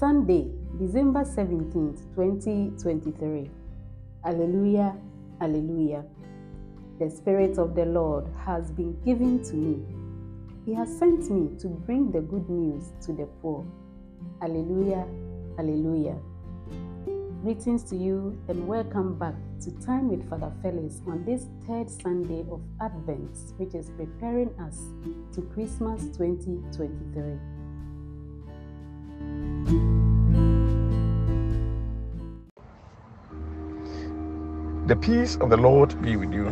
Sunday, December 17th, 2023. Alleluia, Alleluia. The Spirit of the Lord has been given to me. He has sent me to bring the good news to the poor. Alleluia, Alleluia. Greetings to you and welcome back to Time with Father Felix on this third Sunday of Advent, which is preparing us to Christmas 2023. The peace of the Lord be with you.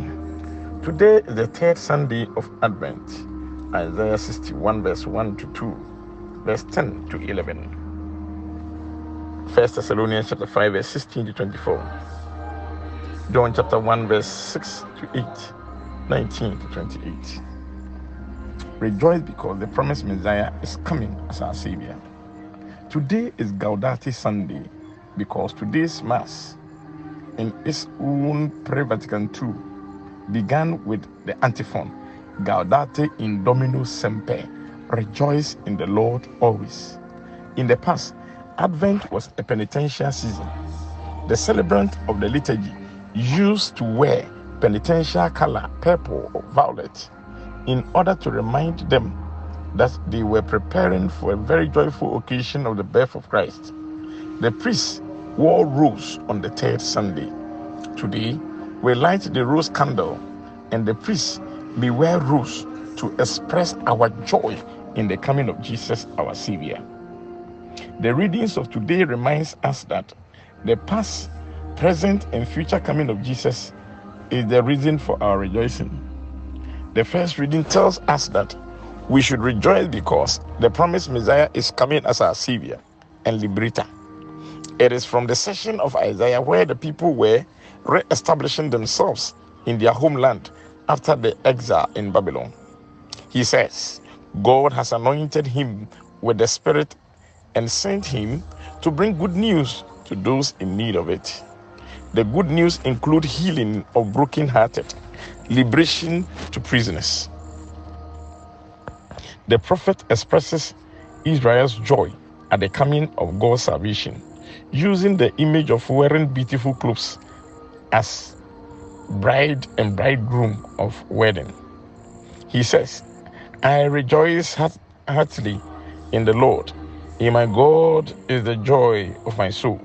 Today is the third Sunday of Advent. Isaiah 61, verse 1 to 2, verse 10 to 11. 1 Thessalonians chapter 5, verse 16 to 24. John chapter 1, verse 6 to 8, 19 to 28. Rejoice because the promised Messiah is coming as our Savior. Today is Gaudete Sunday because today's Mass in its own pre-Vatican II began with the antiphon Gaudete in Domino Semper, rejoice in the Lord always. In the past, Advent was a penitential season. The celebrant of the liturgy used to wear penitential color, purple or violet, in order to remind them that they were preparing for a very joyful occasion of the birth of Christ. The priests wore rose on the third Sunday. Today, we light the rose candle, and the priests wear rose to express our joy in the coming of Jesus, our Savior. The readings of today reminds us that the past, present, and future coming of Jesus is the reason for our rejoicing. The first reading tells us that we should rejoice because the promised Messiah is coming as our Savior and Liberator. It is from the session of Isaiah where the people were re establishing themselves in their homeland after the exile in Babylon. He says, God has anointed him with the Spirit and sent him to bring good news to those in need of it. The good news include healing of brokenhearted, liberation to prisoners. The prophet expresses Israel's joy at the coming of God's salvation using the image of wearing beautiful clothes as bride and bridegroom of wedding. He says, I rejoice heartily in the Lord. In my God is the joy of my soul.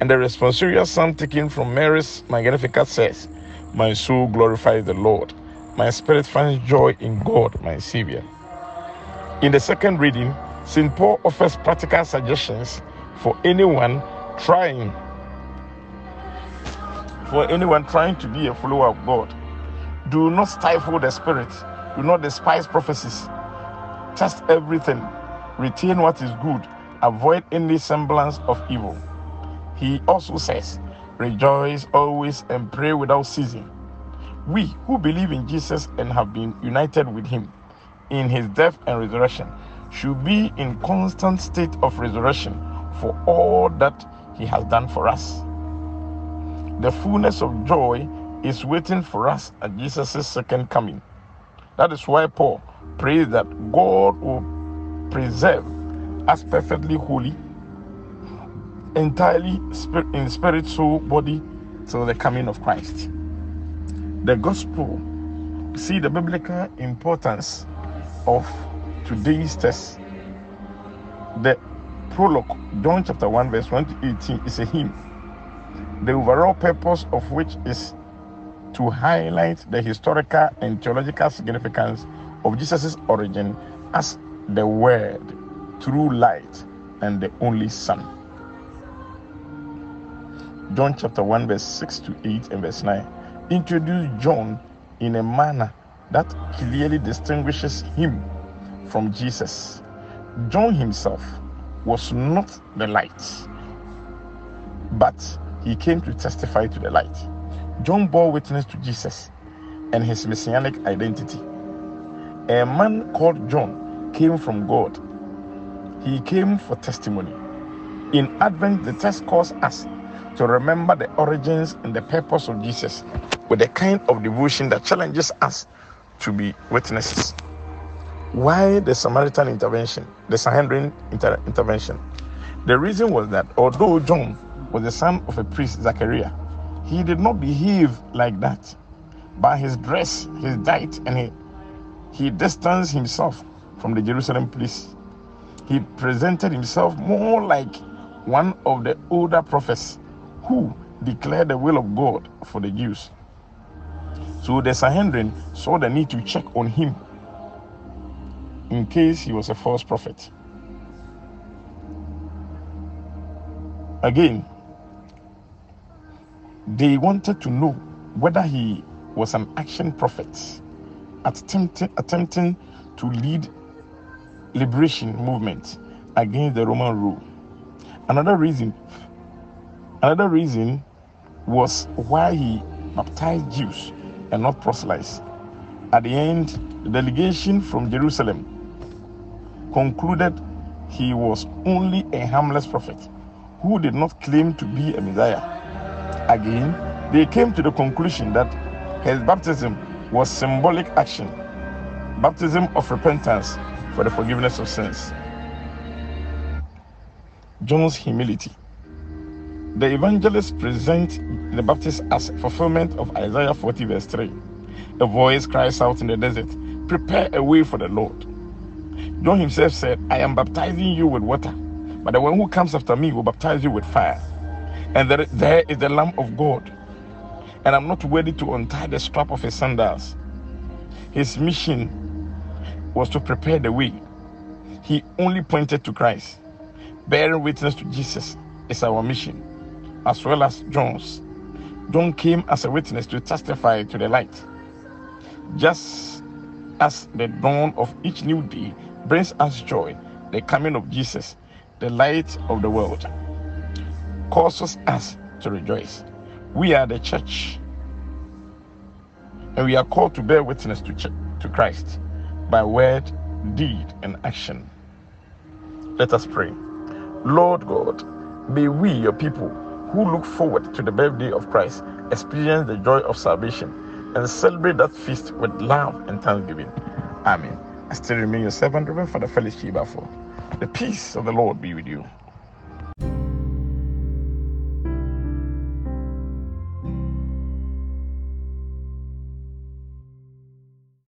And the responsorial psalm taken from Mary's Magnificat says, My soul glorifies the Lord. My spirit finds joy in God, my Savior. In the second reading, St. Paul offers practical suggestions for anyone trying for anyone trying to be a follower of God. Do not stifle the spirit. Do not despise prophecies. Test everything. Retain what is good. Avoid any semblance of evil. He also says, Rejoice always and pray without ceasing. We who believe in Jesus and have been united with him in his death and resurrection should be in constant state of resurrection for all that he has done for us. The fullness of joy is waiting for us at Jesus' second coming. That is why Paul prays that God will preserve us perfectly holy, entirely in spirit, soul, body, till the coming of Christ. The gospel, see the biblical importance of today's test. The prologue, John chapter 1, verse 1 to 18, is a hymn. The overall purpose of which is to highlight the historical and theological significance of Jesus' origin as the Word, true light, and the only Son. John chapter 1, verse 6 to 8 and verse 9 introduce John in a manner that clearly distinguishes him from Jesus. John himself was not the light, but he came to testify to the light. John bore witness to Jesus and his messianic identity. A man called John came from God. He came for testimony. In Advent, the text calls us to remember the origins and the purpose of Jesus with a kind of devotion that challenges us to be witnesses. Why the Samaritan intervention, the Sanhedrin inter- intervention? The reason was that although John was the son of a priest, Zachariah, he did not behave like that. By his dress, his diet, and he, he distanced himself from the Jerusalem police. He presented himself more like one of the older prophets who declared the will of God for the Jews. So the Sanhedrin saw the need to check on him in case he was a false prophet. Again, they wanted to know whether he was an action prophet attempting, attempting to lead liberation movement against the Roman rule. Another reason, another reason was why he baptized Jews and not proselytes. At the end, the delegation from Jerusalem concluded he was only a harmless prophet who did not claim to be a Messiah. Again, they came to the conclusion that his baptism was symbolic action, baptism of repentance for the forgiveness of sins. John's humility. The evangelists present the Baptist as fulfillment of Isaiah 40, verse 3. A voice cries out in the desert, Prepare a way for the Lord. John himself said, I am baptizing you with water, but the one who comes after me will baptize you with fire. And there, there is the Lamb of God. And I'm not ready to untie the strap of his sandals. His mission was to prepare the way. He only pointed to Christ. Bearing witness to Jesus is our mission, as well as John's. John came as a witness to testify to the light. Just as the dawn of each new day brings us joy, the coming of Jesus the light of the world, causes us to rejoice. We are the church, and we are called to bear witness to, ch- to Christ by word, deed, and action. Let us pray. Lord God, may we, your people, who look forward to the birthday of Christ, experience the joy of salvation and celebrate that feast with love and thanksgiving. Amen. I still remain your servant, Reverend Father Felix Kyei Baffour. The peace of the Lord be with you.